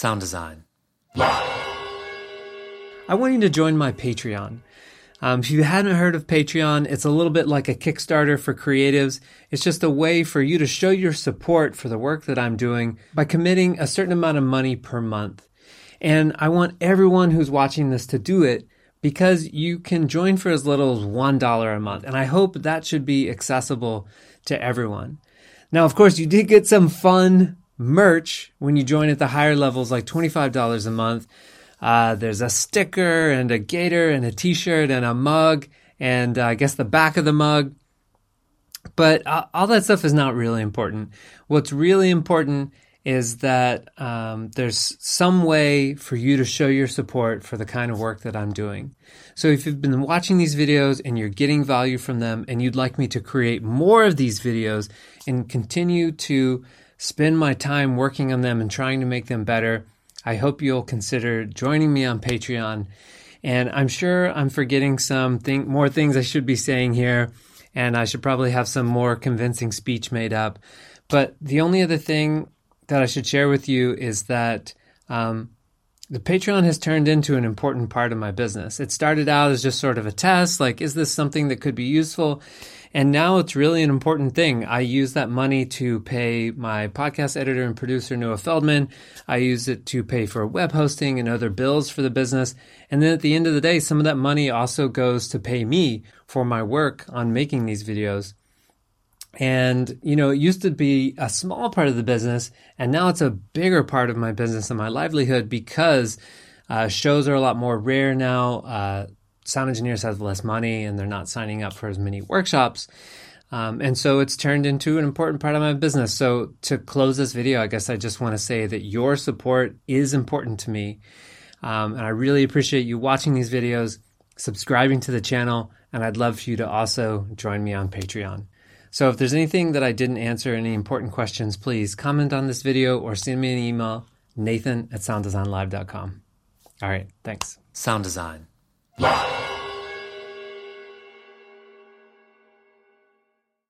Sound design. I want you to join my Patreon. Um, if you hadn't heard of Patreon, it's a little bit like a Kickstarter for creatives. It's just a way for you to show your support for the work that I'm doing by committing a certain amount of money per month. And I want everyone who's watching this to do it because you can join for as little as $1 a month. And I hope that should be accessible to everyone. Now, of course, you did get some fun merch when you join at the higher levels, like $25 a month. Uh, there's a sticker and a gaiter and a t-shirt and a mug and uh, I guess the back of the mug. But uh, all that stuff is not really important. What's really important is that um, there's some way for you to show your support for the kind of work that I'm doing. So if you've been watching these videos and you're getting value from them and you'd like me to create more of these videos and continue to spend my time working on them and trying to make them better, I hope you'll consider joining me on Patreon. And I'm sure I'm forgetting some thing, more things I should be saying here, and I should probably have some more convincing speech made up. But the only other thing that I should share with you is that um, the Patreon has turned into an important part of my business. It started out as just sort of a test, like, is this something that could be useful? And now it's really an important thing. I use that money to pay my podcast editor and producer, Noah Feldman. I use it to pay for web hosting and other bills for the business. And then at the end of the day, some of that money also goes to pay me for my work on making these videos. And, you know, it used to be a small part of the business, and now it's a bigger part of my business and my livelihood because uh, shows are a lot more rare now. Uh, sound engineers have less money and they're not signing up for as many workshops. Um, and so it's turned into an important part of my business. So to close this video, I guess I just want to say that your support is important to me. Um, and I really appreciate you watching these videos, subscribing to the channel, and I'd love for you to also join me on Patreon. So if there's anything that I didn't answer, any important questions, please comment on this video or send me an email, nathan at sounddesignlive.com. All right, thanks. Sound design. Live.